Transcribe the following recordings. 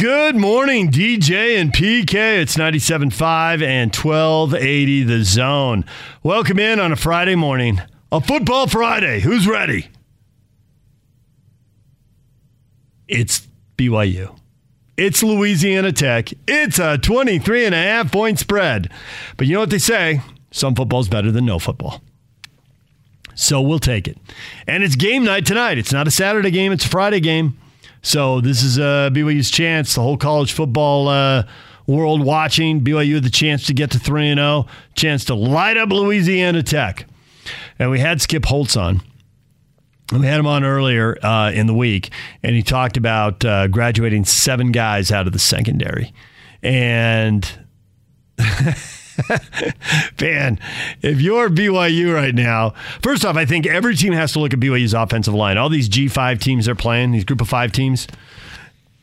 Good morning, DJ and PK. It's 97.5 and 1280 the zone. Welcome in on a Friday morning. A football Friday. Who's ready? It's BYU. It's Louisiana Tech. It's a 23 and a half point spread. But you know what they say? Some football's better than no football. So we'll take it. And it's game night tonight. It's not a Saturday game, it's a Friday game. So this is uh, BYU's chance. The whole college football uh, world watching. BYU the chance to get to 3 and 0, chance to light up Louisiana Tech. And we had Skip Holtz on. We had him on earlier uh, in the week, and he talked about uh, graduating seven guys out of the secondary. And man, if you're BYU right now, first off, I think every team has to look at BYU's offensive line. All these G5 teams are playing, these group of five teams.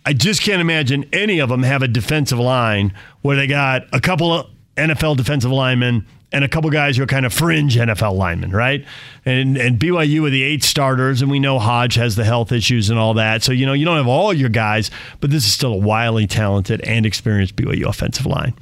I just can't imagine any of them have a defensive line where they got a couple of NFL defensive linemen and a couple guys who are kind of fringe NFL linemen, right? And and BYU with the eight starters, and we know Hodge has the health issues and all that. So you know you don't have all your guys, but this is still a wildly talented and experienced BYU offensive line.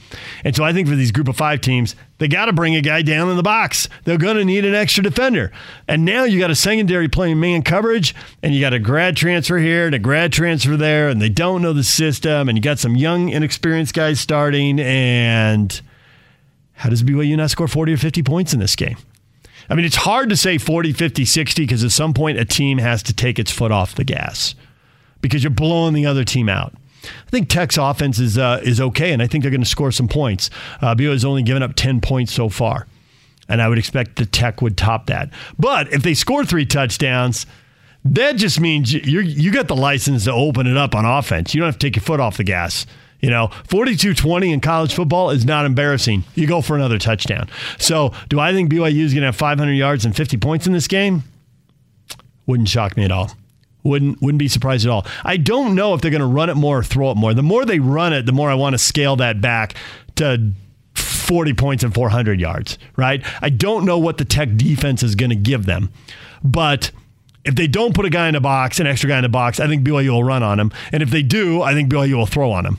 And so I think for these group of five teams, they got to bring a guy down in the box. They're going to need an extra defender. And now you got a secondary playing man coverage, and you got a grad transfer here and a grad transfer there, and they don't know the system, and you got some young, inexperienced guys starting, and how does BYU not score 40 or 50 points in this game? I mean, it's hard to say 40, 50, 60 because at some point a team has to take its foot off the gas because you're blowing the other team out. I think Tech's offense is uh, is okay, and I think they're going to score some points. Uh, BYU has only given up 10 points so far, and I would expect the Tech would top that. But if they score three touchdowns, that just means you you got the license to open it up on offense. You don't have to take your foot off the gas. You know, 42 20 in college football is not embarrassing. You go for another touchdown. So, do I think BYU is going to have 500 yards and 50 points in this game? Wouldn't shock me at all. Wouldn't wouldn't be surprised at all. I don't know if they're going to run it more or throw it more. The more they run it, the more I want to scale that back to 40 points and 400 yards, right? I don't know what the Tech defense is going to give them. But if they don't put a guy in the box, an extra guy in the box, I think BYU will run on him. And if they do, I think BYU will throw on him.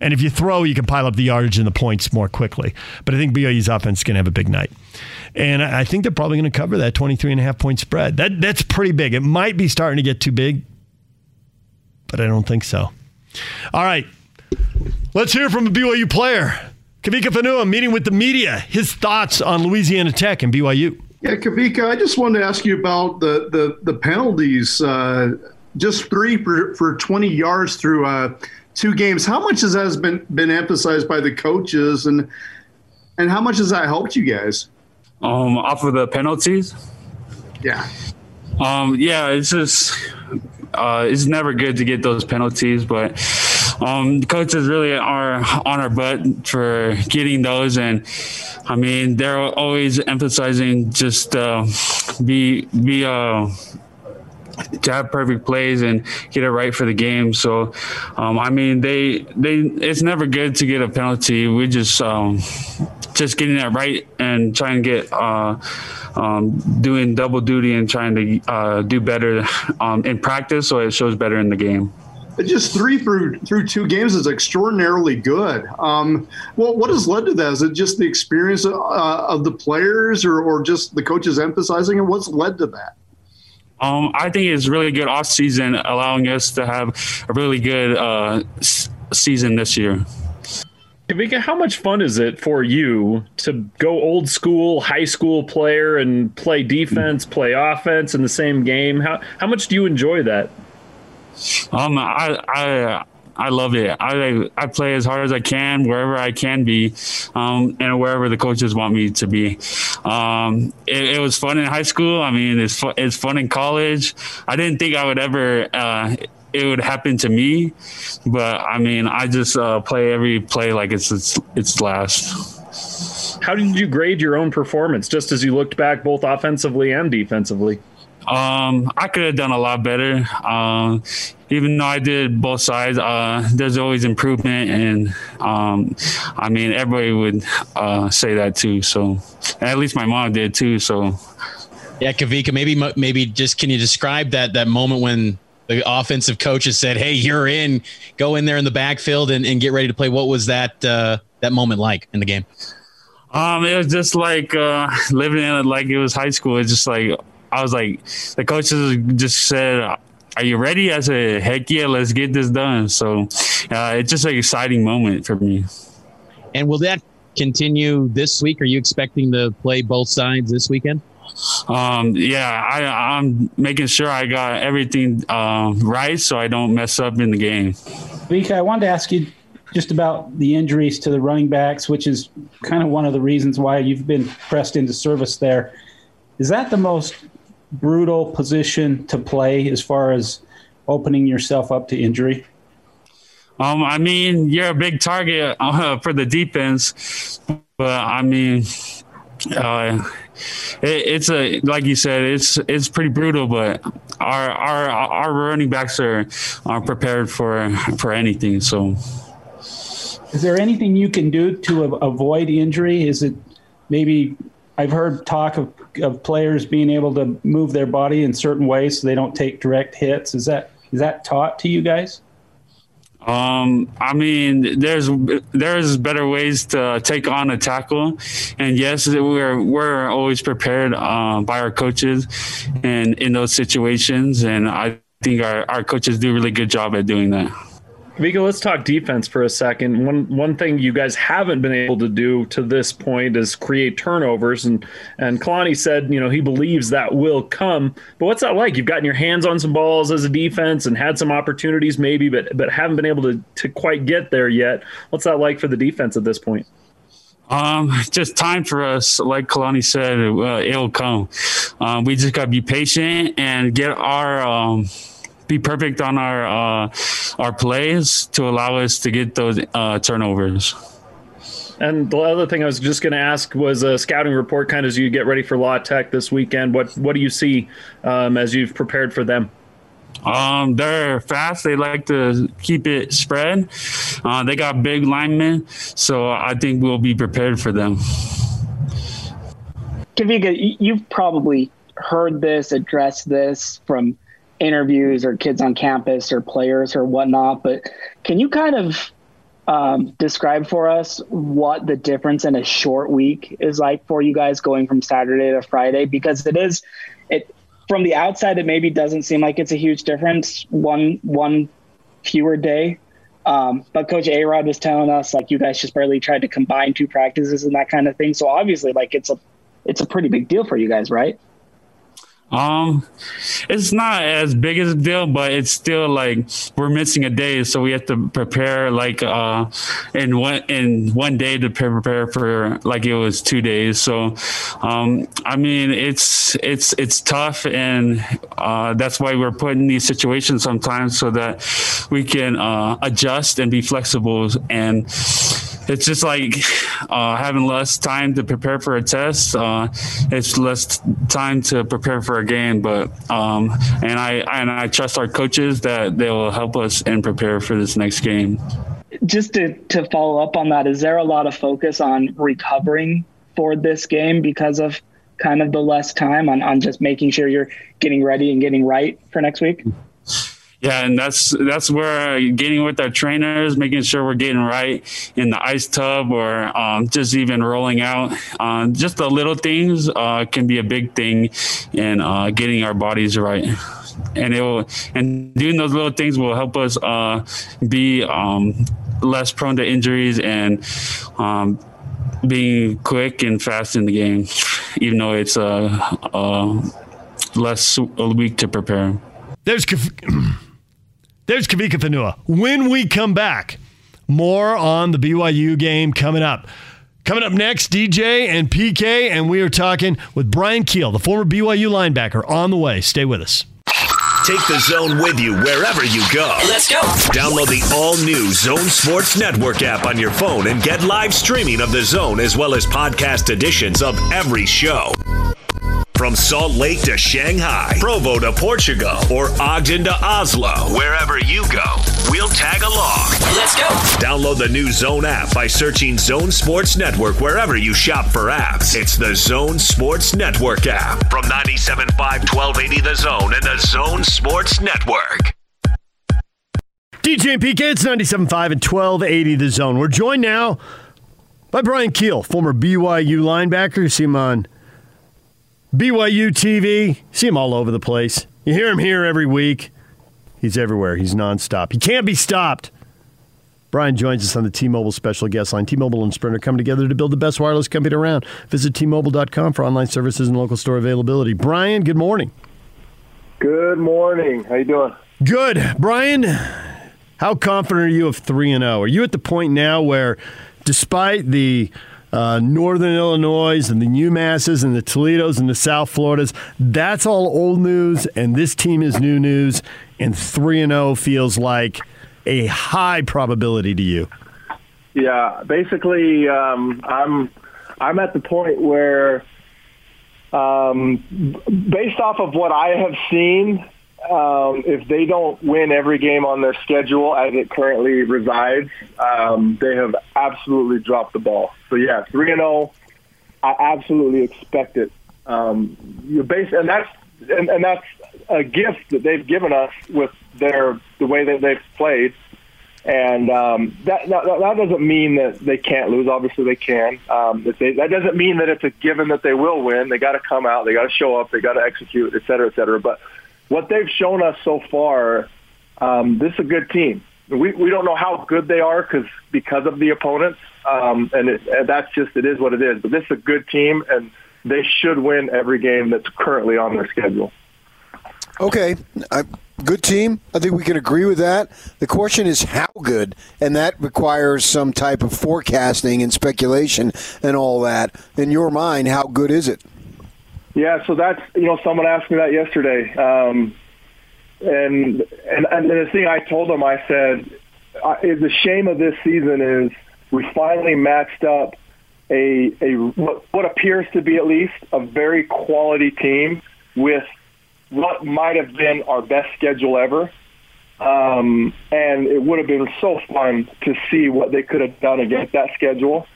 And if you throw, you can pile up the yardage and the points more quickly. But I think BYU's offense is going to have a big night. And I think they're probably going to cover that 23 and a half point spread. That, that's pretty big. It might be starting to get too big, but I don't think so. All right. Let's hear from a BYU player. Kavika Fonua meeting with the media. His thoughts on Louisiana Tech and BYU. Yeah, Kavika, I just wanted to ask you about the the, the penalties. Uh, just three for, for 20 yards through uh, two games. How much has that been been emphasized by the coaches, and and how much has that helped you guys? Um, off of the penalties. Yeah. Um, yeah, it's just uh, it's never good to get those penalties, but um, the coaches really are on our butt for getting those, and I mean they're always emphasizing just uh, be be uh, to have perfect plays and get it right for the game. So, um, I mean, they they it's never good to get a penalty. We just um, just getting that right and trying to get uh, um, doing double duty and trying to uh, do better um, in practice, so it shows better in the game. Just three through through two games is extraordinarily good. Um, well, what has led to that? Is it just the experience uh, of the players, or, or just the coaches emphasizing it? What's led to that? Um, I think it's really good off season, allowing us to have a really good uh, season this year. Kavika, how much fun is it for you to go old school high school player and play defense, play offense in the same game? How how much do you enjoy that? Um, I I I love it. I I play as hard as I can wherever I can be, um, and wherever the coaches want me to be. Um, it, it, was fun in high school. I mean, it's fu- it's fun in college. I didn't think I would ever. Uh, it would happen to me, but I mean, I just uh, play every play like it's it's it's last. How did you grade your own performance, just as you looked back, both offensively and defensively? Um, I could have done a lot better. Um, even though I did both sides, uh, there's always improvement, and um, I mean everybody would uh, say that too. So at least my mom did too. So yeah, Kavika, maybe maybe just can you describe that that moment when the offensive coaches said, "Hey, you're in. Go in there in the backfield and, and get ready to play." What was that uh, that moment like in the game? Um, it was just like uh, living in it like it was high school. It's just like I was like the coaches just said, "Are you ready?" I said, "Heck yeah, let's get this done." So uh, it's just an exciting moment for me. And will that continue this week? Are you expecting to play both sides this weekend? Um, yeah, I, I'm making sure I got everything uh, right so I don't mess up in the game. Vika, I wanted to ask you just about the injuries to the running backs, which is kind of one of the reasons why you've been pressed into service there. Is that the most brutal position to play as far as opening yourself up to injury? Um, I mean, you're a big target uh, for the defense, but I mean, uh, it, it's a like you said, it's it's pretty brutal. But our our our running backs are are prepared for for anything. So, is there anything you can do to avoid injury? Is it maybe I've heard talk of, of players being able to move their body in certain ways so they don't take direct hits. Is that is that taught to you guys? Um, I mean, there's there's better ways to take on a tackle, and yes, we're we're always prepared uh, by our coaches, and in those situations, and I think our, our coaches do a really good job at doing that. Vika, let's talk defense for a second. One one thing you guys haven't been able to do to this point is create turnovers, and and Kalani said, you know, he believes that will come. But what's that like? You've gotten your hands on some balls as a defense and had some opportunities, maybe, but but haven't been able to to quite get there yet. What's that like for the defense at this point? Um, just time for us, like Kalani said, uh, it'll come. Um, we just gotta be patient and get our um, be perfect on our uh, our plays to allow us to get those uh, turnovers. And the other thing I was just going to ask was a scouting report, kind of as you get ready for La Tech this weekend. What what do you see um, as you've prepared for them? Um, they're fast. They like to keep it spread. Uh, they got big linemen, so I think we'll be prepared for them. Kavika, you've probably heard this, addressed this from interviews or kids on campus or players or whatnot. But can you kind of um, describe for us what the difference in a short week is like for you guys going from Saturday to Friday? Because it is, it from the outside, it maybe doesn't seem like it's a huge difference. One one fewer day. Um, but Coach Arod was telling us like you guys just barely tried to combine two practices and that kind of thing. So obviously, like it's a it's a pretty big deal for you guys, right? Um, it's not as big as a deal, but it's still like we're missing a day, so we have to prepare like uh in one in one day to prepare for like it was two days. So, um, I mean, it's it's it's tough, and uh, that's why we're put in these situations sometimes so that we can uh, adjust and be flexible and it's just like uh, having less time to prepare for a test. Uh, it's less time to prepare for a game, but um, and I and I trust our coaches that they will help us and prepare for this next game. Just to to follow up on that, is there a lot of focus on recovering for this game because of kind of the less time on, on just making sure you're getting ready and getting right for next week? Yeah, and that's that's where getting with our trainers, making sure we're getting right in the ice tub or um, just even rolling out. Uh, just the little things uh, can be a big thing in uh, getting our bodies right. And it will, and doing those little things will help us uh, be um, less prone to injuries and um, being quick and fast in the game, even though it's a less a week to prepare. There's. There's Kavika Fonua. When we come back, more on the BYU game coming up. Coming up next, DJ and PK, and we are talking with Bryan Kehl, the former BYU linebacker, on the way. Stay with us. Take the zone with you wherever you go. Let's go. Download the all new Zone Sports Network app on your phone and get live streaming of the zone as well as podcast editions of every show. From Salt Lake to Shanghai, Provo to Portugal, or Ogden to Oslo, wherever you go, we'll tag along. Let's go. Download the new Zone app by searching Zone Sports Network wherever you shop for apps. It's the Zone Sports Network app from 97.5 1280 The Zone and the Zone Sports Network. DJ and PK, it's 97.5 and 1280 the zone. We're joined now by Bryan Kehl, former BYU linebacker. You see him on BYU TV, see him all over the place. You hear him here every week. He's everywhere. He's nonstop. He can't be stopped. Bryan joins us on the T-Mobile special guest line. T-Mobile and Sprint are coming together to build the best wireless company around. Visit T-Mobile.com for online services and local store availability. Bryan, good morning. Good morning. How you doing? Good. Bryan. how confident are you of 3 and 0? Are you at the point now where despite the uh, Northern Illinois and the UMasses and the Toledos and the South Floridas, that's all old news, and this team is new news, and 3 and 0 feels like – a high probability to you? Yeah, basically, um, I'm I'm at the point where, um, based off of what I have seen, um, if they don't win every game on their schedule as it currently resides, um, they have absolutely dropped the ball. So yeah, three and zero. Oh, I absolutely expect it. Um, you base, and that's and, and that's a gift that they've given us with their the way that they've played. And um, that, that that doesn't mean that they can't lose. Obviously, they can. Um, they, that doesn't mean that it's a given that they will win. They got to come out. They got to show up. They got to execute, et cetera, et cetera. But what they've shown us so far, um, this is a good team. We we don't know how good they are because because of the opponents, um, and, it, and that's just it is what it is. But this is a good team, and they should win every game that's currently on their schedule. Okay, good team. I think we can agree with that. The question is how good, and that requires some type of forecasting and speculation and all that. In your mind, how good is it? Yeah, so that's you know someone asked me that yesterday, um, and, and and the thing I told them, I said, the shame of this season is we finally matched up a a what appears to be at least a very quality team with what might have been our best schedule ever. Um, and it would have been so fun to see what they could have done against that schedule.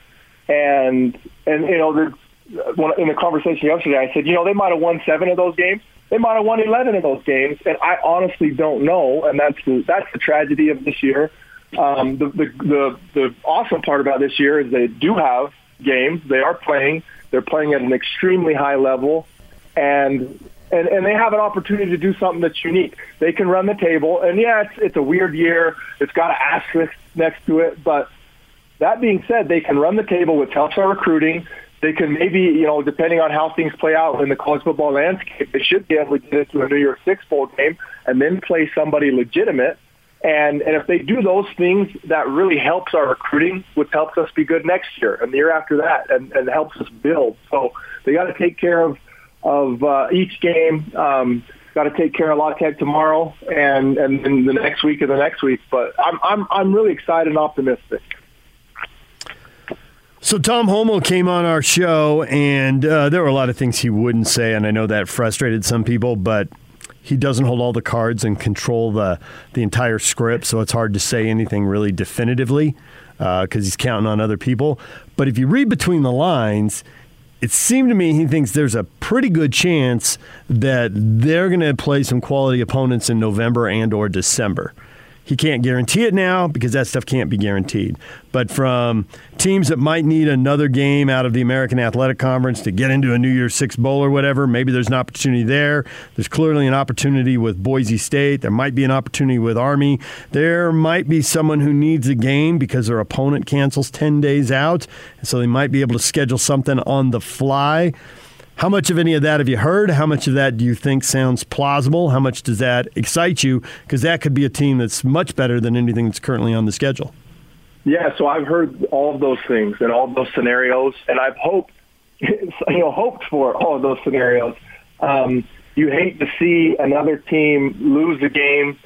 And and you know, in the conversation yesterday, I said, you know, they might have won seven of those games. They might have won eleven of those games, and I honestly don't know. And that's the that's the tragedy of this year. Um, the, the the the awesome part about this year is they do have games. They are playing. They're playing at an extremely high level, and and, and they have an opportunity to do something that's unique. They can run the table, and yeah, it's, it's a weird year. It's got an asterisk next to it, but that being said, they can run the table, which helps our recruiting. They can maybe, you know, depending on how things play out in the college football landscape, they should be able to get into a New Year's Six bowl game and then play somebody legitimate. And and if they do those things, that really helps our recruiting, which helps us be good next year and the year after that, and, and helps us build. So they got to take care of of uh, each game. Um, got to take care of La Tech tomorrow and, and, and the next week and the next week. But I'm, I'm, I'm really excited and optimistic. So Tom Holmoe came on our show, and uh, there were a lot of things he wouldn't say, and I know that frustrated some people, but he doesn't hold all the cards and control the the entire script, so it's hard to say anything really definitively because uh, he's counting on other people. But if you read between the lines, it seemed to me he thinks there's a pretty good chance that they're going to play some quality opponents in November and or December. He can't guarantee it now because that stuff can't be guaranteed. But from teams that might need another game out of the American Athletic Conference to get into a New Year's Six Bowl or whatever, maybe there's an opportunity there. There's clearly an opportunity with Boise State. There might be an opportunity with Army. There might be someone who needs a game because their opponent cancels 10 days out. So they might be able to schedule something on the fly. How much of any of that have you heard? How much of that do you think sounds plausible? How much does that excite you? Because that could be a team that's much better than anything that's currently on the schedule. Yeah, so I've heard all of those things and all of those scenarios, and I've hoped, you know, hoped for all of those scenarios. Um, you hate to see another team lose a game,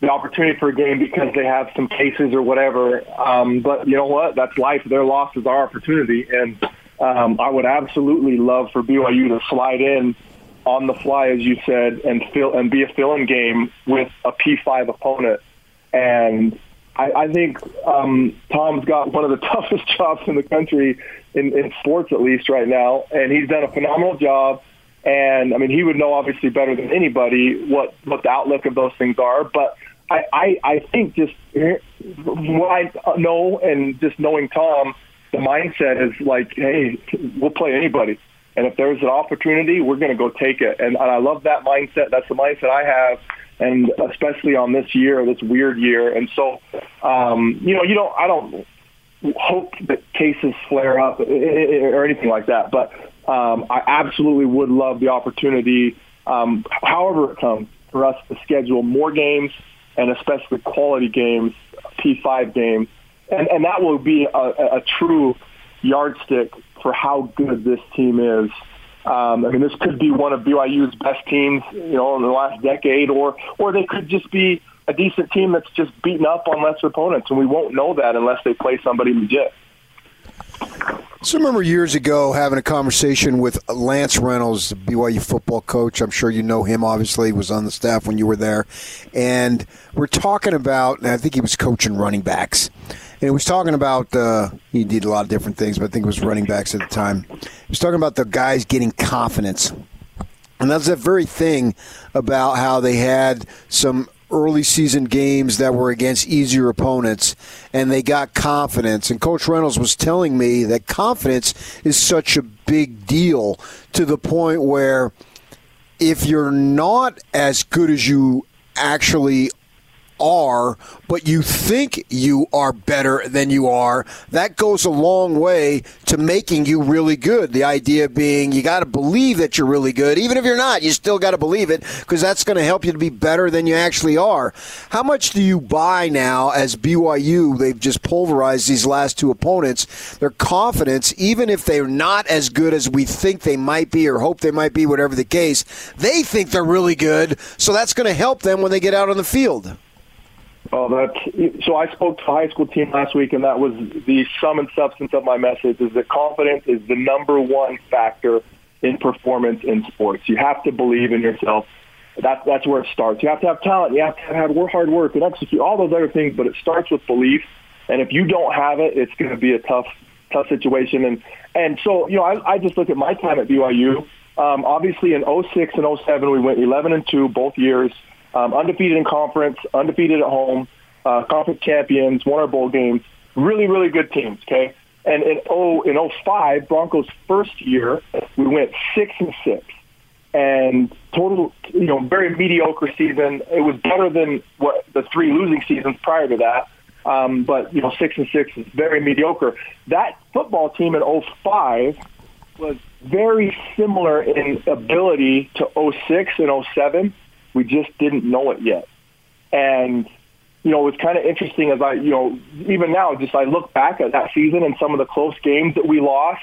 the opportunity for a game because they have some cases or whatever. Um, but you know what? That's life. Their loss is our opportunity, and um, I would absolutely love for BYU to slide in on the fly, as you said, and fill and be a fill-in game with a P5 opponent. And I, I think um, Tom's got one of the toughest jobs in the country in, in sports, at least right now, and he's done a phenomenal job. And I mean, he would know obviously better than anybody what what the outlook of those things are. But I, I, I think just what I know and just knowing Tom, the mindset is like, hey, we'll play anybody. And if there's an opportunity, we're going to go take it. And, and I love that mindset. That's the mindset I have, and especially on this year, this weird year. And so, um, you know, you don't, I don't hope that cases flare up or anything like that. But um, I absolutely would love the opportunity, um, however it comes, for us to schedule more games and especially quality games, P5 games. And, and that will be a, a true yardstick for how good this team is. Um, I mean, this could be one of BYU's best teams, you know, in the last decade, or or they could just be a decent team that's just beaten up on lesser opponents, and we won't know that unless they play somebody legit. So I remember years ago having a conversation with Lance Reynolds, the BYU football coach. I'm sure you know him. Obviously, he was on the staff when you were there, and we're talking about. And I think he was coaching running backs, and he was talking about. Uh, he did a lot of different things, but I think it was running backs at the time. He was talking about the guys getting confidence. And that's that very thing about how they had some early season games that were against easier opponents and they got confidence. And Coach Reynolds was telling me that confidence is such a big deal to the point where if you're not as good as you actually are, but you think you are better than you are, that goes a long way to making you really good. The idea being you got to believe that you're really good. Even if you're not, you still got to believe it because that's going to help you to be better than you actually are. How much do you buy now as BYU? They've just pulverized these last two opponents. Their confidence, even if they're not as good as we think they might be or hope they might be, whatever the case, they think they're really good. So that's going to help them when they get out on the field. Oh, that's so. I spoke to high school team last week, and that was the sum and substance of my message: is that confidence is the number one factor in performance in sports. You have to believe in yourself. That's that's where it starts. You have to have talent. You have to have hard work and execute all those other things, but it starts with belief. And if you don't have it, it's going to be a tough tough situation. And and so you know, I, I just look at my time at BYU. Um, obviously, in 06 and 07, we went 11 and two both years um, undefeated in conference, undefeated at home, uh, conference champions, won our bowl games. Really, really good teams. Okay, and in oh in oh five Broncos' first year, we went six and six, and total you know very mediocre season. It was better than what the three losing seasons prior to that. Um, but you know, six and six is very mediocre. That football team in oh five was very similar in ability to 06 and 07 we just didn't know it yet. And, you know, it's kind of interesting as I, you know, even now, just I look back at that season and some of the close games that we lost.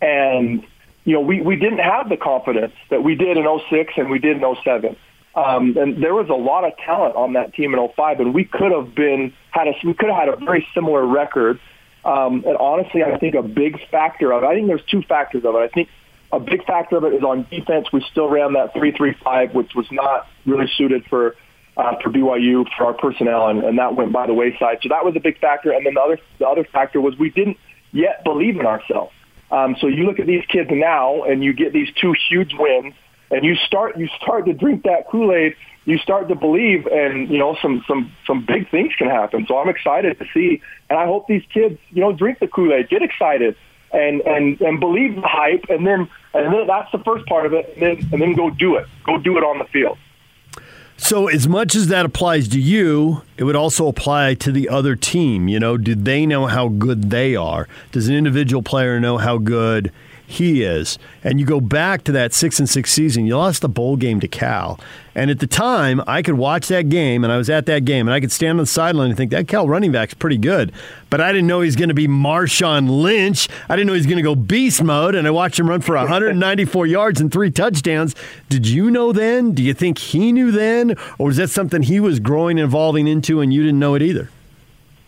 And, you know, we, we didn't have the confidence that we did in 06 and we did in 07. Um, and there was a lot of talent on that team in 05, and we could have been had a we could have had a very similar record. Um, and honestly, I think a big factor of I think there's two factors of it. I think a big factor of it is on defense. We still ran that three-three-five, which was not really suited for uh, for BYU for our personnel, and, and that went by the wayside. So that was a big factor. And then the other the other factor was we didn't yet believe in ourselves. Um, so you look at these kids now, and you get these two huge wins, and you start you start to drink that Kool Aid. You start to believe, and you know some some some big things can happen. So I'm excited to see, and I hope these kids you know drink the Kool Aid, get excited, and and and believe the hype, and then and then that's the first part of it, and then and then go do it, go do it on the field. So, as much as that applies to you, it would also apply to the other team. You know, do they know how good they are? Does an individual player know how good he is. And you go back to that six and six season, you lost the bowl game to Cal. And at the time, I could watch that game, and I was at that game, and I could stand on the sideline and think that Cal running back's pretty good. But I didn't know he's going to be Marshawn Lynch. I didn't know he's going to go beast mode, and I watched him run for 194 yards and three touchdowns. Did you know then? Do you think he knew then? Or was that something he was growing and evolving into, and you didn't know it either?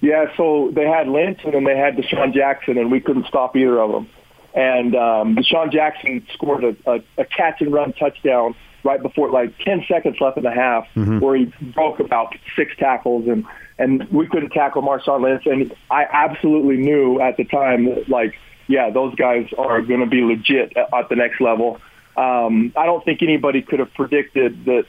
Yeah, so they had Lynch, and then they had DeSean Jackson, and we couldn't stop either of them. And um, DeSean Jackson scored a, a, a catch and run touchdown right before like 10 seconds left in the half mm-hmm. where he broke about six tackles and and we couldn't tackle Marshawn Lynch and I absolutely knew at the time that like yeah those guys are going to be legit at, at the next level um, I don't think anybody could have predicted that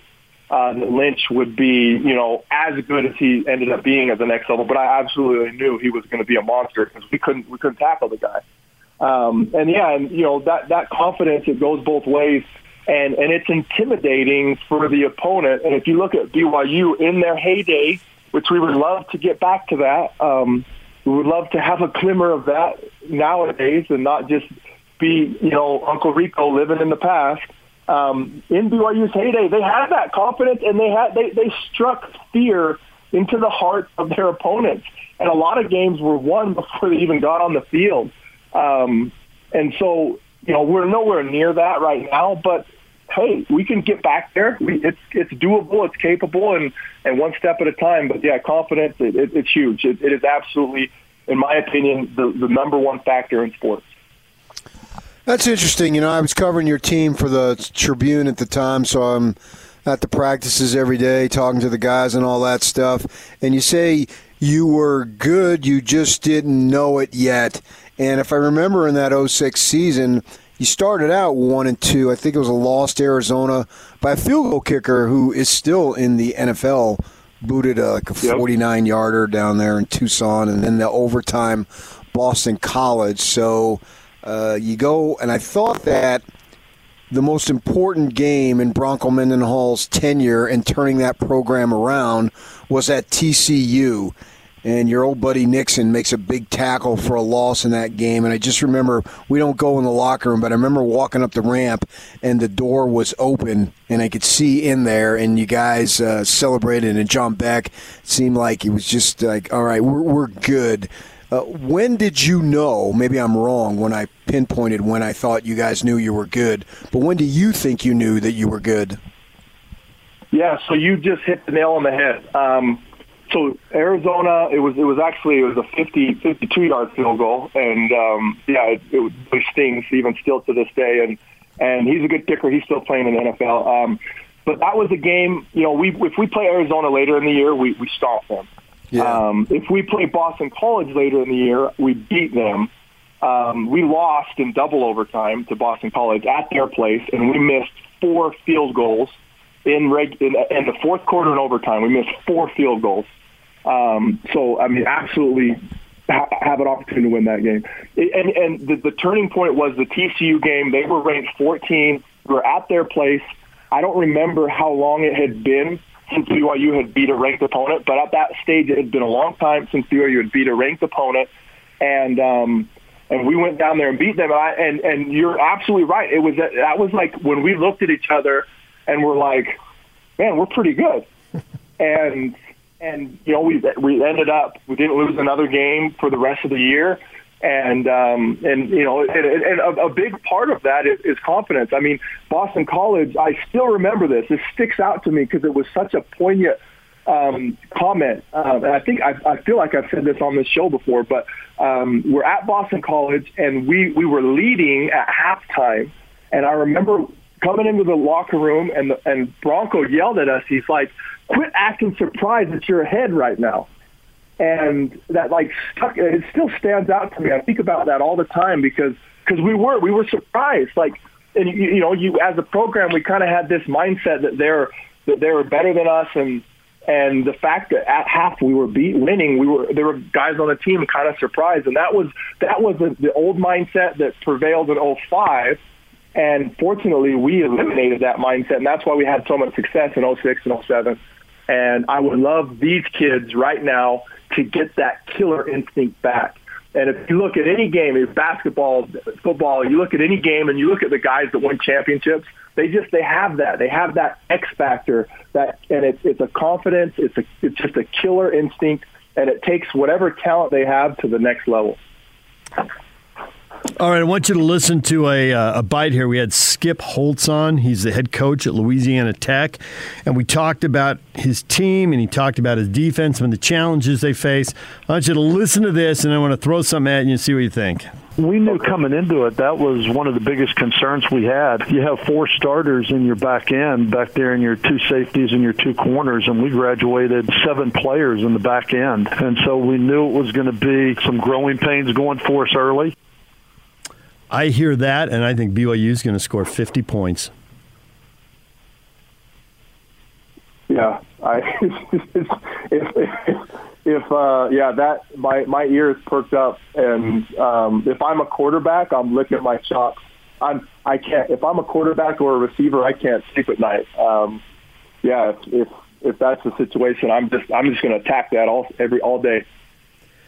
uh, that Lynch would be, you know, as good as he ended up being at the next level. But I absolutely knew he was going to be a monster because we couldn't we couldn't tackle the guy. Um, and yeah, and you know that that confidence it goes both ways, and and it's intimidating for the opponent. And if you look at BYU in their heyday, which we would love to get back to that, um, we would love to have a glimmer of that nowadays, and not just be you know Uncle Rico living in the past um, in BYU's heyday, they had that confidence and they had they, they struck fear into the heart of their opponents. And a lot of games were won before they even got on the field. Um, and so, you know, we're nowhere near that right now, but hey, we can get back there. We, it's it's doable, it's capable, and and one step at a time. But yeah, confidence, it, it, it's huge. It, it is absolutely, in my opinion, the, the number one factor in sports. That's interesting. You know, I was covering your team for the Tribune at the time, so I'm at the practices every day, talking to the guys and all that stuff. And you say you were good, you just didn't know it yet. And if I remember in that 06 season, you started out one and two. I think it was a lost Arizona by a field goal kicker who is still in the NFL. Booted a, like a 49 yarder down there in Tucson, and then the overtime Boston College. So uh, you go, and I thought that the most important game in Bronco Mendenhall's tenure and turning that program around was at TCU. And your old buddy Nixon makes a big tackle for a loss in that game. And I just remember we don't go in the locker room, but I remember walking up the ramp and the door was open and I could see in there. And you guys uh, celebrated. And John Beck seemed like he was just like, all right, we're, we're good. Uh, when did you know? Maybe I'm wrong when I pinpointed when I thought you guys knew you were good, but when do you think you knew that you were good? Yeah, so you just hit the nail on the head. Um, so Arizona, it was it was actually it was a 50, 52 yard field goal, and um, yeah, it, it, it stings even still to this day. And and he's a good kicker. He's still playing in the NFL. Um, but that was a game. You know, we if we play Arizona later in the year, we we stomp them. Yeah. Um, if we play Boston College later in the year, we beat them. Um, we lost in double overtime to Boston College at their place, and we missed four field goals in, reg- in, in the fourth quarter and overtime. We missed four field goals. Um, so, I mean, absolutely ha- have an opportunity to win that game. And, and the, the turning point was the TCU game. They were ranked 14. We were at their place. I don't remember how long it had been since BYU had beat a ranked opponent. But at that stage, it had been a long time since BYU had beat a ranked opponent, and um, and we went down there and beat them. And I, and, and you're absolutely right. It was that was like when we looked at each other and we're like, man, we're pretty good. and and you know we we ended up we didn't lose another game for the rest of the year and um, and you know, and, and a, a big part of that is, is confidence. I mean, Boston College. I still remember this. This sticks out to me because it was such a poignant um, comment. Um, and I think I, I feel like I've said this on this show before, but um, we're at Boston College and we we were leading at halftime, and I remember coming into the locker room and and Bronco yelled at us. He's like, "Quit acting surprised that you're ahead right now." and that like stuck. It still stands out to me. I think about that all the time because because we were we were surprised. Like, and you, you know, you as a program, we kind of had this mindset that they're that they were better than us, and and the fact that at half we were beat winning, we were there were guys on the team kind of surprised, and that was that was the, the old mindset that prevailed in 05. And fortunately, we eliminated that mindset, and that's why we had so much success in 06 and 07. And I would love these kids right now to get that killer instinct back. And if you look at any game, basketball, football, you look at any game and you look at the guys that win championships, they just they have that. They have that X factor that and it's it's a confidence, it's a it's just a killer instinct and it takes whatever talent they have to the next level. All right, I want you to listen to a, uh, a bite here. We had Skip Holtz on. He's the head coach at Louisiana Tech. And we talked about his team and he talked about his defense and the challenges they face. I want you to listen to this and I want to throw something at you and see what you think. We knew coming into it that was one of the biggest concerns we had. You have four starters in your back end, back there in your two safeties and your two corners, and we graduated seven players in the back end. And so we knew it was going to be some growing pains going for us early. I hear that, and I think BYU is going to score 50 points. yeah, I if if, if uh, yeah that my my ears perked up, and um, if I'm a quarterback, I'm licking my chops. I'm I can't if I'm a quarterback or a receiver, I can't sleep at night. Um, yeah, if, if if that's the situation, I'm just I'm just going to attack that all every all day,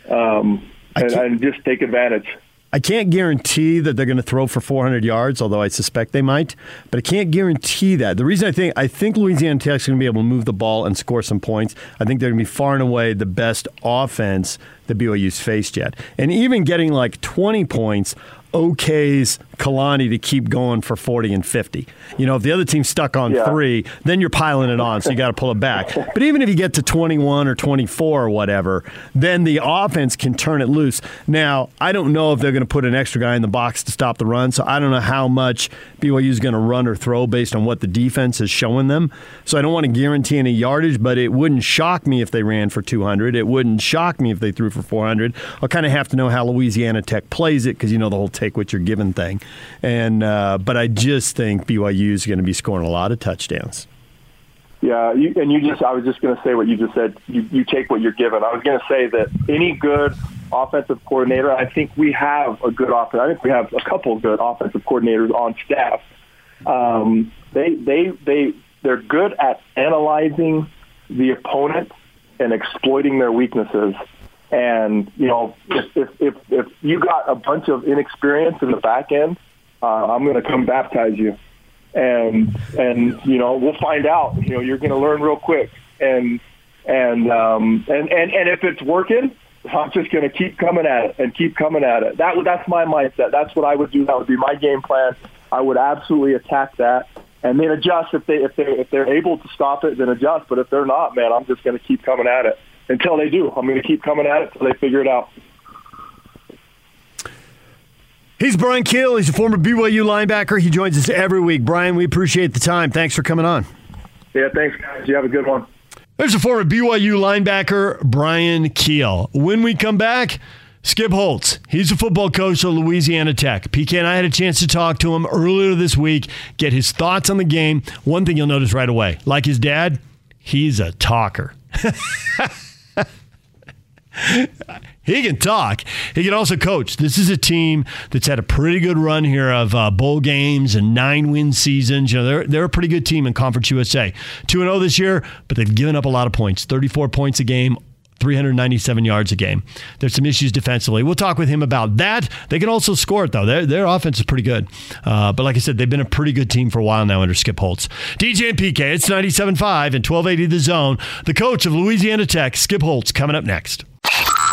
um, and, and just take advantage. I can't guarantee that they're going to throw for 400 yards, although I suspect they might. But I can't guarantee that. The reason I think I think Louisiana Tech's going to be able to move the ball and score some points. I think they're going to be far and away the best offense that BYU's faced yet, and even getting like 20 points okays Kalani to keep going for 40 and 50. You know, if the other team's stuck on Yeah. three, then you're piling it on, so you got to pull it back. But even if you get to 21 or 24 or whatever, then the offense can turn it loose. Now, I don't know if they're going to put an extra guy in the box to stop the run, so I don't know how much BYU is going to run or throw based on what the defense is showing them. So I don't want to guarantee any yardage, but it wouldn't shock me if they ran for 200. It wouldn't shock me if they threw for 400. I'll kind of have to know how Louisiana Tech plays it because you know the whole take what you're given thing. And uh, but I just think BYU is going to be scoring a lot of touchdowns. Yeah, you, and you just I was just going to say what you just said. You, you take what you're given. I was going to say that any good offensive coordinator, I think we have a good offense. I think we have a couple of good offensive coordinators on staff. Um, they they they they're good at analyzing the opponent and exploiting their weaknesses. And you know, if if if, if you got a bunch of inexperience in the back end, uh, I'm going to come baptize you and and you know we'll find out. You know you're going to learn real quick, and and um, and and and if it's working, I'm just going to keep coming at it and keep coming at it. That that's my mindset. That's what I would do. That would be my game plan. I would absolutely attack that and then adjust if they if they if they're able to stop it, then adjust. But if they're not, man, I'm just going to keep coming at it until they do. I'm going to keep coming at it until they figure it out. He's Bryan Kehl. He's a former BYU linebacker. He joins us every week. Bryan, we appreciate the time. Thanks for coming on. Yeah, thanks guys. You have a good one. There's a former BYU linebacker, Bryan Kehl. When we come back, Skip Holtz. He's a football coach at Louisiana Tech. PK and I had a chance to talk to him earlier this week, get his thoughts on the game. One thing you'll notice right away like his dad, he's a talker. He can talk. He can also coach. This is a team that's had a pretty good run here of uh, bowl games and nine win seasons. You know, they're they're a pretty good team in Conference USA. Two and zero this year, but they've given up a lot of points. Thirty four points a game. 397 yards a game. There's some issues defensively. We'll talk with him about that. They can also score it, though. Their, their offense is pretty good. Uh, but like I said, they've been a pretty good team for a while now under Skip Holtz. DJ and PK, it's 97.5 and 1280 The Zone. The coach of Louisiana Tech, Skip Holtz, coming up next.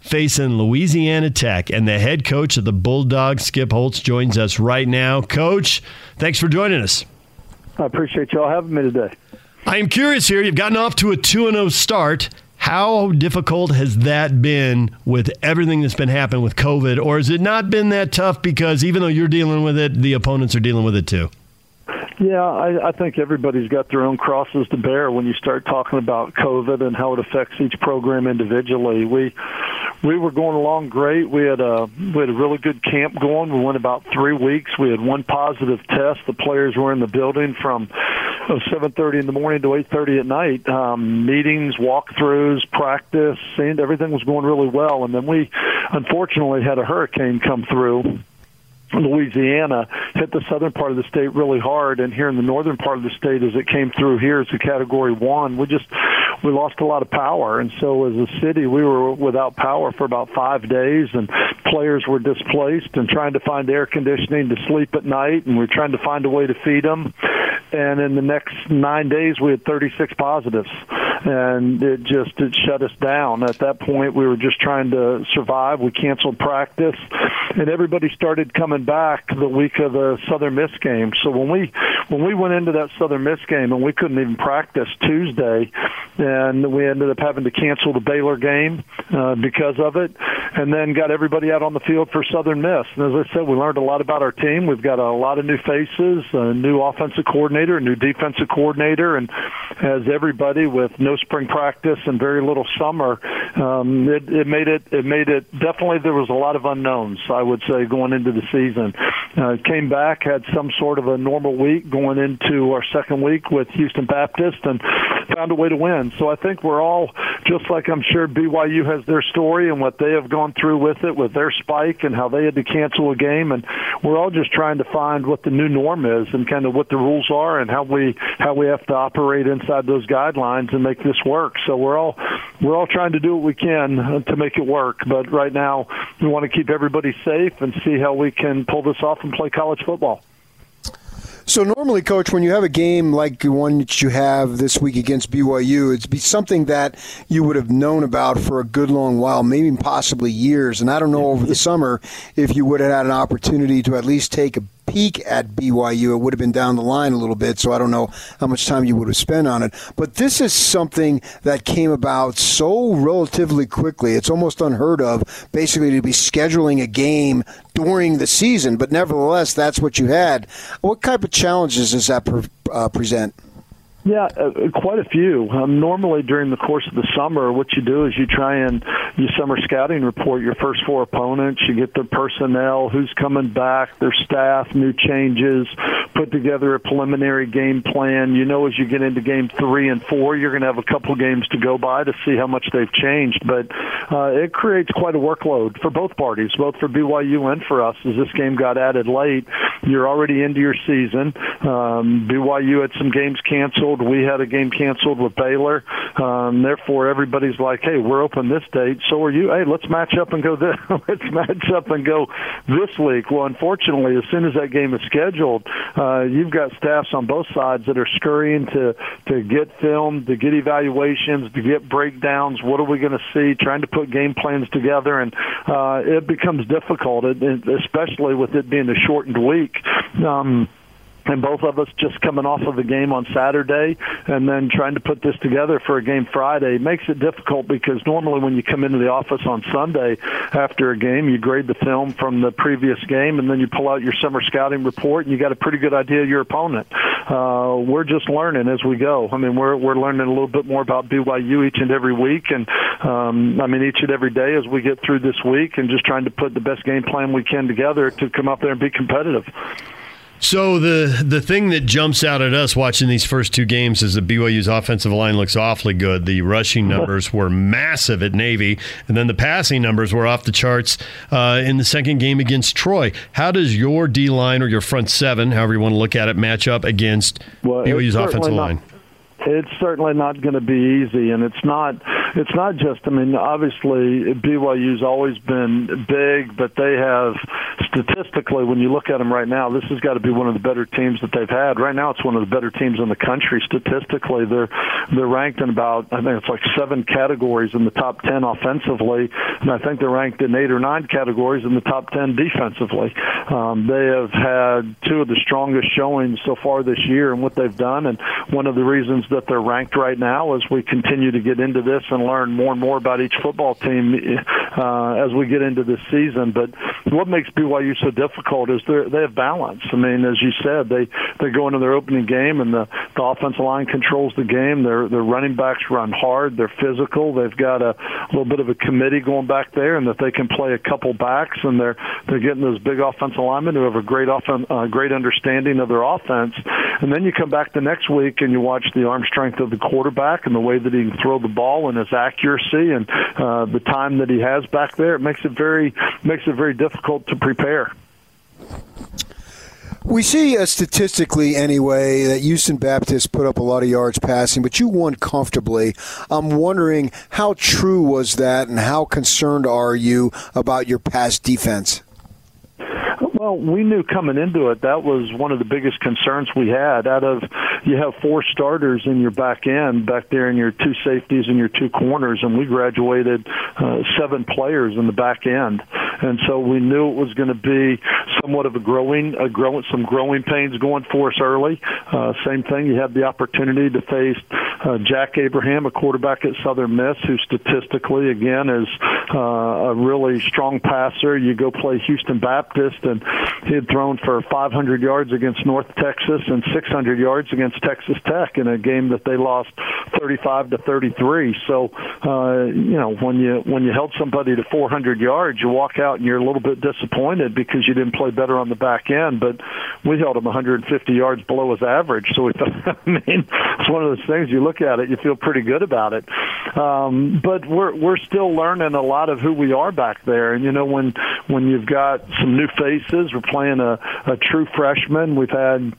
facing Louisiana Tech, and the head coach of the Bulldogs, Skip Holtz, joins us right now. Coach, thanks for joining us. I appreciate y'all having me today. I am curious here. You've gotten off to a 2 0 start. How difficult has that been with everything that's been happening with COVID? Or has it not been that tough because even though you're dealing with it, the opponents are dealing with it too? Yeah, I, I think everybody's got their own crosses to bear when you start talking about COVID and how it affects each program individually. We we were going along great. We had a we had a really good camp going. We went about three weeks. We had one positive test. The players were in the building from uh, 7:30 in the morning to 8:30 at night. Um, meetings, walkthroughs, practice, and everything was going really well. And then we unfortunately had a hurricane come through. Louisiana hit the southern part of the state really hard, and here in the northern part of the state, as it came through here as a Category One, we just we lost a lot of power, and so as a city, we were without power for about five days, and players were displaced and trying to find air conditioning to sleep at night, and we are trying to find a way to feed them. And in the next nine days, we had 36 positives, and it just it shut us down. At that point, we were just trying to survive. We canceled practice, and everybody started coming back the week of the Southern Miss game. So when we when we went into that Southern Miss game and we couldn't even practice Tuesday, and we ended up having to cancel the Baylor game uh, because of it, and then got everybody out on the field for Southern Miss. And as I said, we learned a lot about our team. We've got a lot of new faces, a new offensive coordinator, a new defensive coordinator, and as everybody with no spring practice and very little summer, um, it, it made it it made it definitely there was a lot of unknowns. I would say going into the season, uh, came back had some sort of a normal week going into our second week with Houston Baptist and found a way to win. So I think we're all just like I'm sure BYU has their story and what they have gone through with it with their spike and how they had to cancel a game and we're all just trying to find what the new norm is and kind of what the rules are and how we how we have to operate inside those guidelines and make this work. So we're all we're all trying to do what we can to make it work. But right now we want to keep everybody safe and see how we can pull this off and play college football. So normally, coach, when you have a game like the one that you have this week against BYU, it'd be something that you would have known about for a good long while, maybe possibly years. And I don't know over the summer if you would have had an opportunity to at least take a peek at BYU. It would have been down the line a little bit, so I don't know how much time you would have spent on it. But this is something that came about so relatively quickly. It's almost unheard of, basically, to be scheduling a game during the season. But nevertheless, that's what you had. What type of challenges does that pre- uh, present? Yeah, uh, quite a few. Um, normally during the course of the summer, what you do is you try and you summer scouting report your first four opponents. You get their personnel, who's coming back, their staff, new changes, put together a preliminary game plan. You know, as you get into game three and four, you're going to have a couple games to go by to see how much they've changed. But uh, it creates quite a workload for both parties, both for BYU and for us. As this game got added late, you're already into your season. Um, BYU had some games canceled canceled. We had a game canceled with Baylor. Um, therefore, everybody's like, "Hey, we're open this date. So are you? Hey, let's match up and go this. let's match up and go this week." Well, unfortunately, as soon as that game is scheduled, uh, you've got staffs on both sides that are scurrying to to get film, to get evaluations, to get breakdowns. What are we going to see? Trying to put game plans together, and uh, it becomes difficult, especially with it being a shortened week. Um, and both of us just coming off of the game on Saturday and then trying to put this together for a game Friday makes it difficult because normally when you come into the office on Sunday after a game, you grade the film from the previous game and then you pull out your summer scouting report and you got a pretty good idea of your opponent. Uh, we're just learning as we go. I mean, we're we're learning a little bit more about BYU each and every week, and um, I mean each and every day as we get through this week, and just trying to put the best game plan we can together to come up there and be competitive. So the the thing that jumps out at us watching these first two games is that BYU's offensive line looks awfully good. The rushing numbers were massive at Navy, and then the passing numbers were off the charts uh, in the second game against Troy. How does your D line or your front seven, however you want to look at it, match up against well, BYU's offensive not, line? It's certainly not going to be easy, and it's not. It's not just. I mean, obviously BYU's always been big, but they have statistically, when you look at them right now, this has got to be one of the better teams that they've had. Right now, it's one of the better teams in the country statistically. They're they're ranked in about I think it's like seven categories in the top ten offensively, and I think they're ranked in eight or nine categories in the top ten defensively. Um, they have had two of the strongest showings so far this year and what they've done, and one of the reasons that they're ranked right now as we continue to get into this and learn more and more about each football team uh, as we get into this season. But what makes BYU so difficult is they have balance. I mean, as you said, they they go into their opening game and the the offensive line controls the game. Their their running backs run hard. They're physical. They've got a, a little bit of a committee going back there, and that they can play a couple backs, and they're they're getting those big offensive linemen who have a great offen- uh, great understanding of their offense. And then you come back the next week and you watch the arm strength of the quarterback and the way that he can throw the ball and his accuracy and uh, the time that he has back there. It makes it very makes it very difficult to prepare. We see uh, statistically, anyway, that Houston Baptist put up a lot of yards passing, but you won comfortably. I'm wondering how true was that, and how concerned are you about your pass defense? Well, we knew coming into it that was one of the biggest concerns we had. Out of you have four starters in your back end, back there in your two safeties and your two corners, and we graduated uh, seven players in the back end, and so we knew it was going to be somewhat of a growing, a growing, some growing pains going for us early. Uh, same thing, you had the opportunity to face uh, Jack Abraham, a quarterback at Southern Miss, who statistically again is uh, a really strong passer. You go play Houston Baptist, and he had thrown for 500 yards against North Texas and 600 yards against Texas Tech in a game that they lost 35 to 33. So, uh, you know, when you when you held somebody to 400 yards, you walk out and you're a little bit disappointed because you didn't play better on the back end. But we held him 150 yards below his average. So we thought, I mean, it's one of those things. You look at it, you feel pretty good about it. Um, but we're we're still learning a lot of who we are back there. And you know, when when you've got some new faces, we're playing a, a true freshman. We've had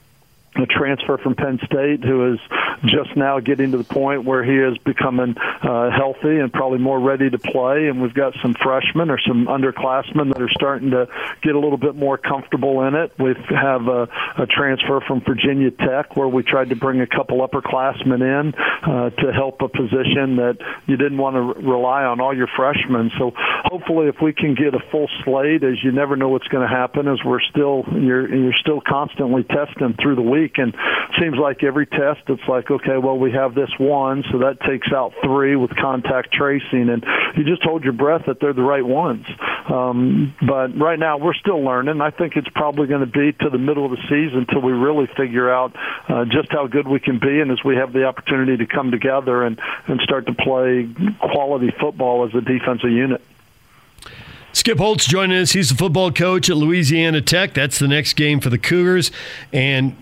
a transfer from Penn State who is just now getting to the point where he is becoming uh, healthy and probably more ready to play. And we've got some freshmen or some underclassmen that are starting to get a little bit more comfortable in it. We have a, a transfer from Virginia Tech where we tried to bring a couple upperclassmen in uh, to help a position that you didn't want to rely on all your freshmen. So hopefully, if we can get a full slate, as you never know what's going to happen, as we're still you're you're still constantly testing through the week. And seems like every test, it's like, okay, well, we have this one, so that takes out three with contact tracing. And you just hold your breath that they're the right ones. Um, but right now, we're still learning. I think it's probably going to be to the middle of the season until we really figure out uh, just how good we can be. And as we have the opportunity to come together and, and start to play quality football as a defensive unit. Skip Holtz joining us. He's the football coach at Louisiana Tech. That's the next game for the Cougars. And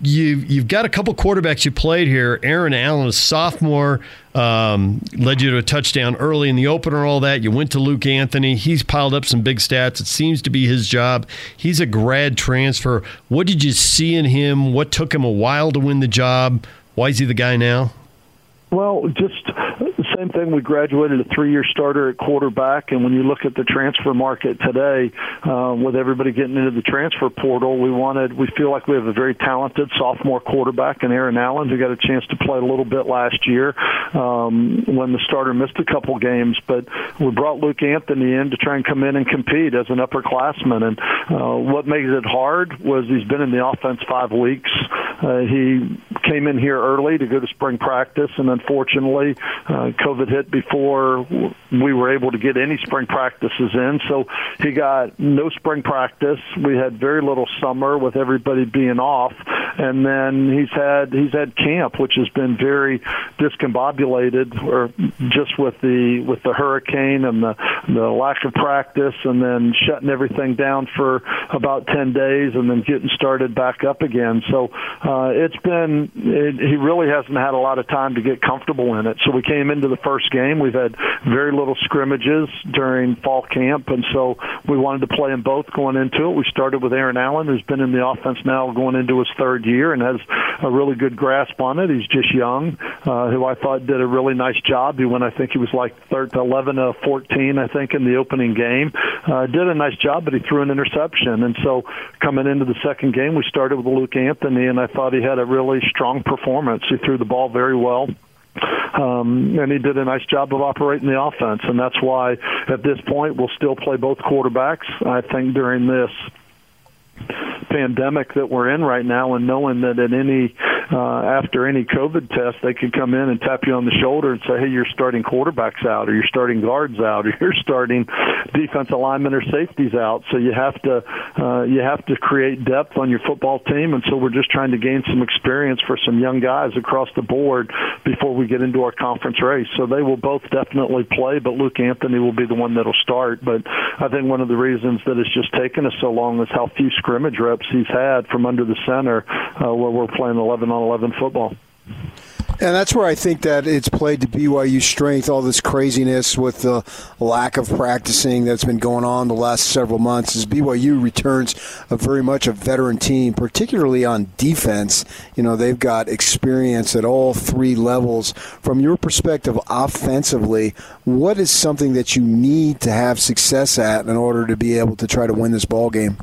you you've got a couple quarterbacks you played here. Aaron Allen, a sophomore, um, led you to a touchdown early in the opener. All that you went to Luke Anthony. He's piled up some big stats. It seems to be his job. He's a grad transfer. What did you see in him? What took him a while to win the job? Why is he the guy now? Well, just same thing. We graduated a three-year starter at quarterback, and when you look at the transfer market today, uh, with everybody getting into the transfer portal, we wanted. We feel like we have a very talented sophomore quarterback in Aaron Allen, who got a chance to play a little bit last year um, when the starter missed a couple games. But we brought Luke Anthony in to try and come in and compete as an upperclassman. And uh, what makes it hard was he's been in the offense five weeks. Uh, he came in here early to go to spring practice, and unfortunately, uh, COVID hit before we were able to get any spring practices in. So he got no spring practice. We had very little summer with everybody being off, and then he's had he's had camp, which has been very discombobulated, or just with the with the hurricane and the the lack of practice, and then shutting everything down for about ten days, and then getting started back up again. So uh, it's been it, he really hasn't had a lot of time to get comfortable in it. So we came into the first game. We've had very little scrimmages during fall camp, and so we wanted to play them both going into it. We started with Aaron Allen, who's been in the offense now going into his third year and has a really good grasp on it. He's just young, uh, who I thought did a really nice job. He went, I think he was like 13, 11 to 14, I think, in the opening game. Uh, did a nice job, but he threw an interception. And so coming into the second game, we started with Luke Anthony, and I thought he had a really strong performance. He threw the ball very well. Um, and he did a nice job of operating the offense, and that's why at this point we'll still play both quarterbacks. I think during this pandemic that we're in right now and knowing that at any uh, after any COVID test they could come in and tap you on the shoulder and say, hey, you're starting quarterbacks out or you're starting guards out or you're starting defensive linemen or safeties out. So you have to uh, you have to create depth on your football team, and so we're just trying to gain some experience for some young guys across the board before we get into our conference race. So they will both definitely play, but Luke Anthony will be the one that'll start. But I think one of the reasons that it's just taken us so long is how few scrimmage reps he's had from under the center uh, where we're playing 11 on 11 football. And that's where I think that it's played to BYU's strength, all this craziness with the lack of practicing that's been going on the last several months. As BYU returns a very much a veteran team, particularly on defense. You know, they've got experience at all three levels. From your perspective, offensively, what is something that you need to have success at in order to be able to try to win this ball game?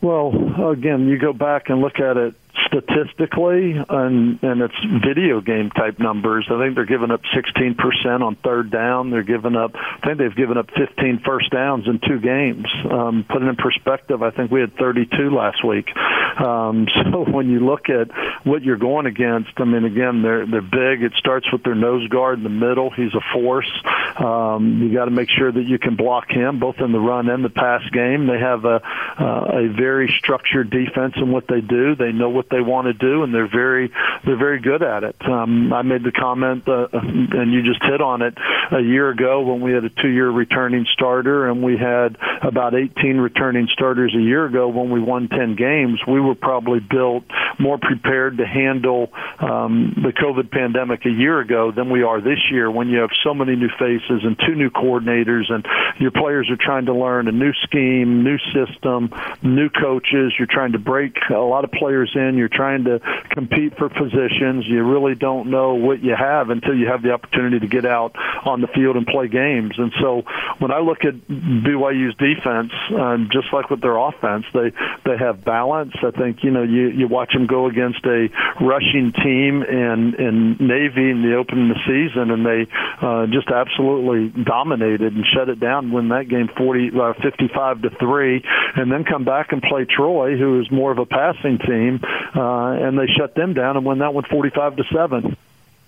Well, again, you go back and look at it statistically, and and it's video game type numbers. I think they're giving up 16% on third down. They're giving up. I think they've given up 15 first downs in two games. Um, put it in perspective, I think we had 32 last week. Um, so when you look at what you're going against, I mean, again, they're they're big. It starts with their nose guard in the middle. He's a force. Um, you got to make sure that you can block him both in the run and the pass game. They have a uh, a very structured defense in what they do. They know what they want to do, and they're very they're very good at it. Um, I made the comment, uh, and you just hit on it a year ago when we had a two-year returning starter, and we had about 18 returning starters a year ago when we won 10 games. We were probably built more prepared to handle um, the COVID pandemic a year ago than we are this year. When you have so many new faces and two new coordinators, and your players are trying to learn a new scheme, new system, new coaches. You're trying to break a lot of players in. You're trying to compete for positions. You really don't know what you have until you have the opportunity to get out on the field and play games. And so when I look at BYU's defense, um, just like with their offense, they they have balance. I think you know you you watch them go against a rushing team in in Navy in the opening of the season, and they uh, just absolutely dominated and shut it down. Win that game 40, uh, 55 to three, and then come back and play Troy, who is more of a passing team, uh, and they shut them down and win that one 45 to seven.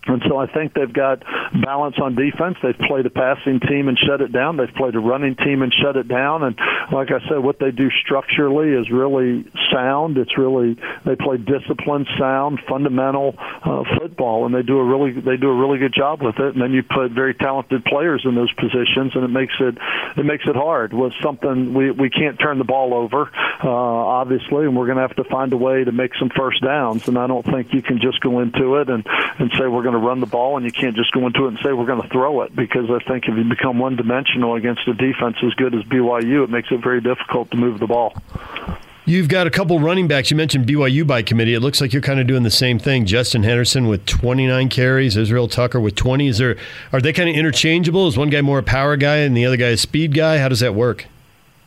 And so I think they've got balance on defense. They've played a passing team and shut it down. They've played a running team and shut it down. And like I said, what they do structurally is really sound. It's really they play disciplined, sound, fundamental uh, football, and they do a really they do a really good job with it. And then you put very talented players in those positions, and it makes it it makes it hard. With something we we can't turn the ball over, uh, obviously, and we're going to have to find a way to make some first downs. And I don't think you can just go into it and and say we're going to run the ball, and you can't just go into it and say we're going to throw it because I think if you become one dimensional against a defense as good as BYU, it makes it very difficult to move the ball. You've got a couple running backs. You mentioned BYU by committee. It looks like you're kind of doing the same thing. Justin Henderson with 29 carries, Israel Tucker with 20. Is there are they kind of interchangeable? Is one guy more a power guy and the other guy a speed guy? How does that work?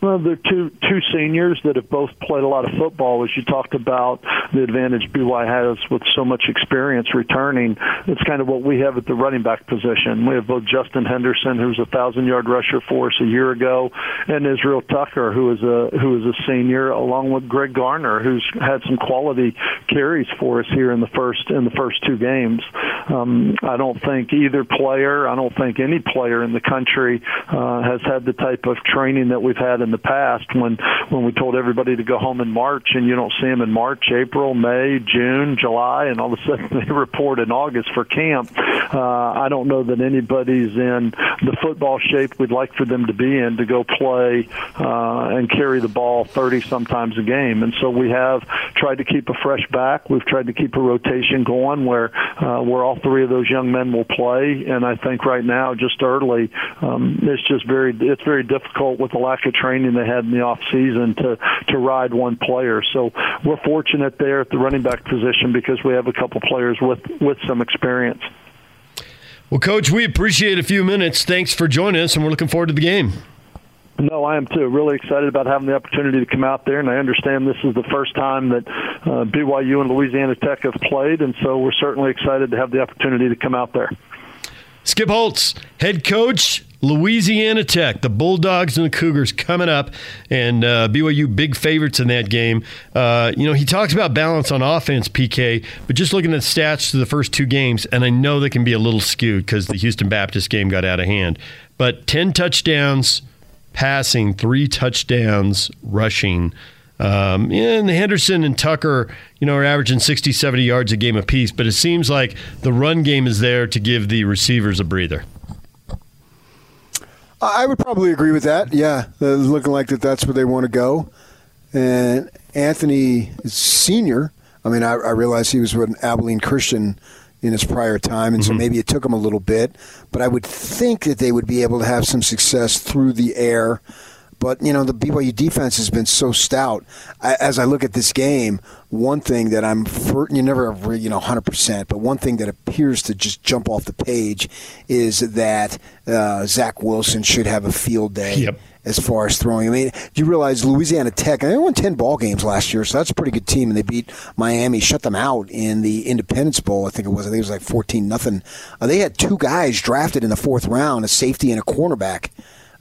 Well, they're two two seniors that have both played a lot of football. As you talked about the advantage BY has with so much experience returning, it's kind of what we have at the running back position. We have both Justin Henderson, who's a thousand yard rusher for us a year ago, and Israel Tucker, who is a who is a senior, along with Greg Garner, who's had some quality carries for us here in the first in the first two games. Um, I don't think either player, I don't think any player in the country uh, has had the type of training that we've had in the past when when we told everybody to go home in March and you don't see them in March, April, May, June, July, and all of a sudden they report in August for camp. Uh, I don't know that anybody's in the football shape we'd like for them to be in to go play uh, and carry the ball 30 sometimes a game. And so we have tried to keep a fresh back. We've tried to keep a rotation going where uh, where all three of those young men will play. And I think right now, just early, um, it's just very it's very difficult with the lack of training they had in the off season to to ride one player. So we're fortunate there at the running back position because we have a couple players with with some experience. Well, coach, we appreciate a few minutes. Thanks for joining us, and we're looking forward to the game. No, I am too. Really excited about having the opportunity to come out there, and I understand this is the first time that uh, BYU and Louisiana Tech have played, and so we're certainly excited to have the opportunity to come out there. Skip Holtz, head coach Louisiana Tech, the Bulldogs and the Cougars coming up, and uh, BYU big favorites in that game. Uh, you know, he talks about balance on offense, PK, but just looking at stats to the first two games, and I know they can be a little skewed because the Houston Baptist game got out of hand. But 10 touchdowns passing, three touchdowns rushing. Um, and Henderson and Tucker, you know, are averaging 60, 70 yards a game apiece, but it seems like the run game is there to give the receivers a breather. I would probably agree with that. Yeah, looking like that that's where they want to go. And Anthony senior. I mean, I, I realize he was with an Abilene Christian in his prior time, and mm-hmm. so maybe it took him a little bit. But I would think that they would be able to have some success through the air but you know the BYU defense has been so stout. I, as I look at this game, one thing that I'm for, you never have, you know 100 percent, but one thing that appears to just jump off the page is that uh, Zach Wilson should have a field day. Yep as far as throwing. I mean, do you realize Louisiana Tech, they won 10 ball games last year, so that's a pretty good team. And they beat Miami, shut them out in the Independence Bowl, I think it was. I think it was like 14 nothing. Uh, they had two guys drafted in the fourth round, a safety and a cornerback,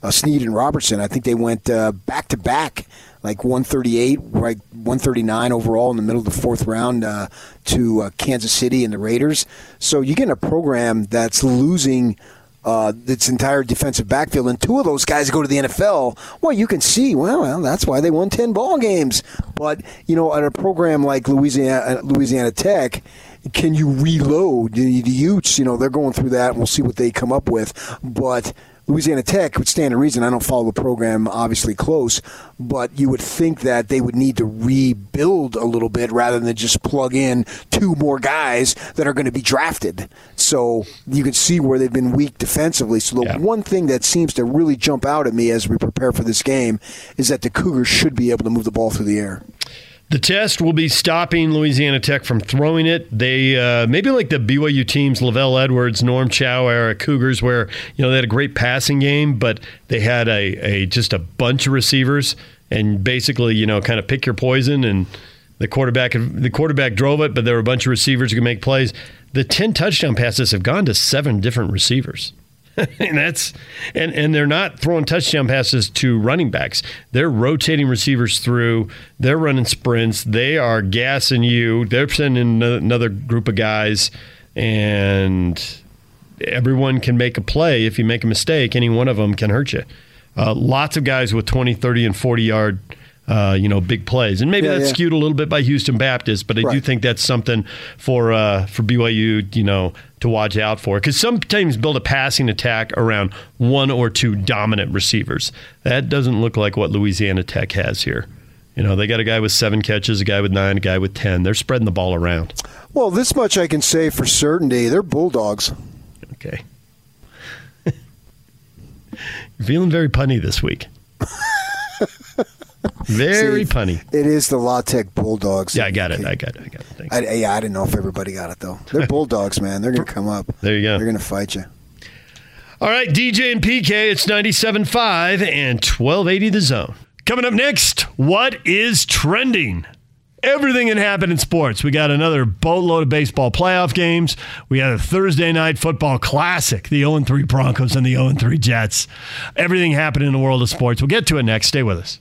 uh, Sneed and Robertson. I think they went back to back like 138, right 139 overall in the middle of the fourth round uh, to uh, Kansas City and the Raiders. So you get a program that's losing. Uh, its entire defensive backfield, and two of those guys go to the NFL. Well, you can see, well, well, that's why they won ten ball games. But you know, at a program like Louisiana, uh, Louisiana Tech, can you reload the, the Utes? You know, they're going through that, and we'll see what they come up with. But Louisiana Tech would stand to reason. I don't follow the program obviously close, but you would think that they would need to rebuild a little bit rather than just plug in two more guys that are going to be drafted. So you can see where they've been weak defensively. So the yeah. one thing that seems to really jump out at me as we prepare for this game is that the Cougars should be able to move the ball through the air. The test will be stopping Louisiana Tech from throwing it. They uh, maybe like the BYU teams, LaVell Edwards, Norm Chow era Cougars, where you know they had a great passing game, but they had a, a just a bunch of receivers and basically you know kind of pick your poison and the quarterback the quarterback drove it, but there were a bunch of receivers who could make plays. The ten touchdown passes have gone to seven different receivers. and that's and and they're not throwing touchdown passes to running backs. They're rotating receivers through. They're running sprints. They are gassing you. They're sending another group of guys, and everyone can make a play. If you make a mistake, any one of them can hurt you. Uh, lots of guys with 20, 30, and 40 yard uh, you know, big plays. And maybe yeah, that's yeah. skewed a little bit by Houston Baptist, but I right. do think that's something for uh, for BYU, you know, to watch out for. Because some teams build a passing attack around one or two dominant receivers. That doesn't look like what Louisiana Tech has here. You know, they got a guy with seven catches, a guy with nine, a guy with ten. They're spreading the ball around. Well, this much I can say for certainty: they're bulldogs. Okay. You're feeling very punny this week. Very See, punny. It is the La Tech Bulldogs. Yeah, I got it. I got it. I got it. Thanks. I, yeah, I didn't know if everybody got it though. They're Bulldogs, man. They're gonna come up. There you go. They're gonna fight you. All right, DJ and PK. It's 97.5 and 1280 the zone. Coming up next, what is trending? Everything can happen in sports. We got another boatload of baseball playoff games. We had a Thursday night football classic, the 0 3 Broncos and the 0 3 Jets. Everything happened in the world of sports. We'll get to it next. Stay with us.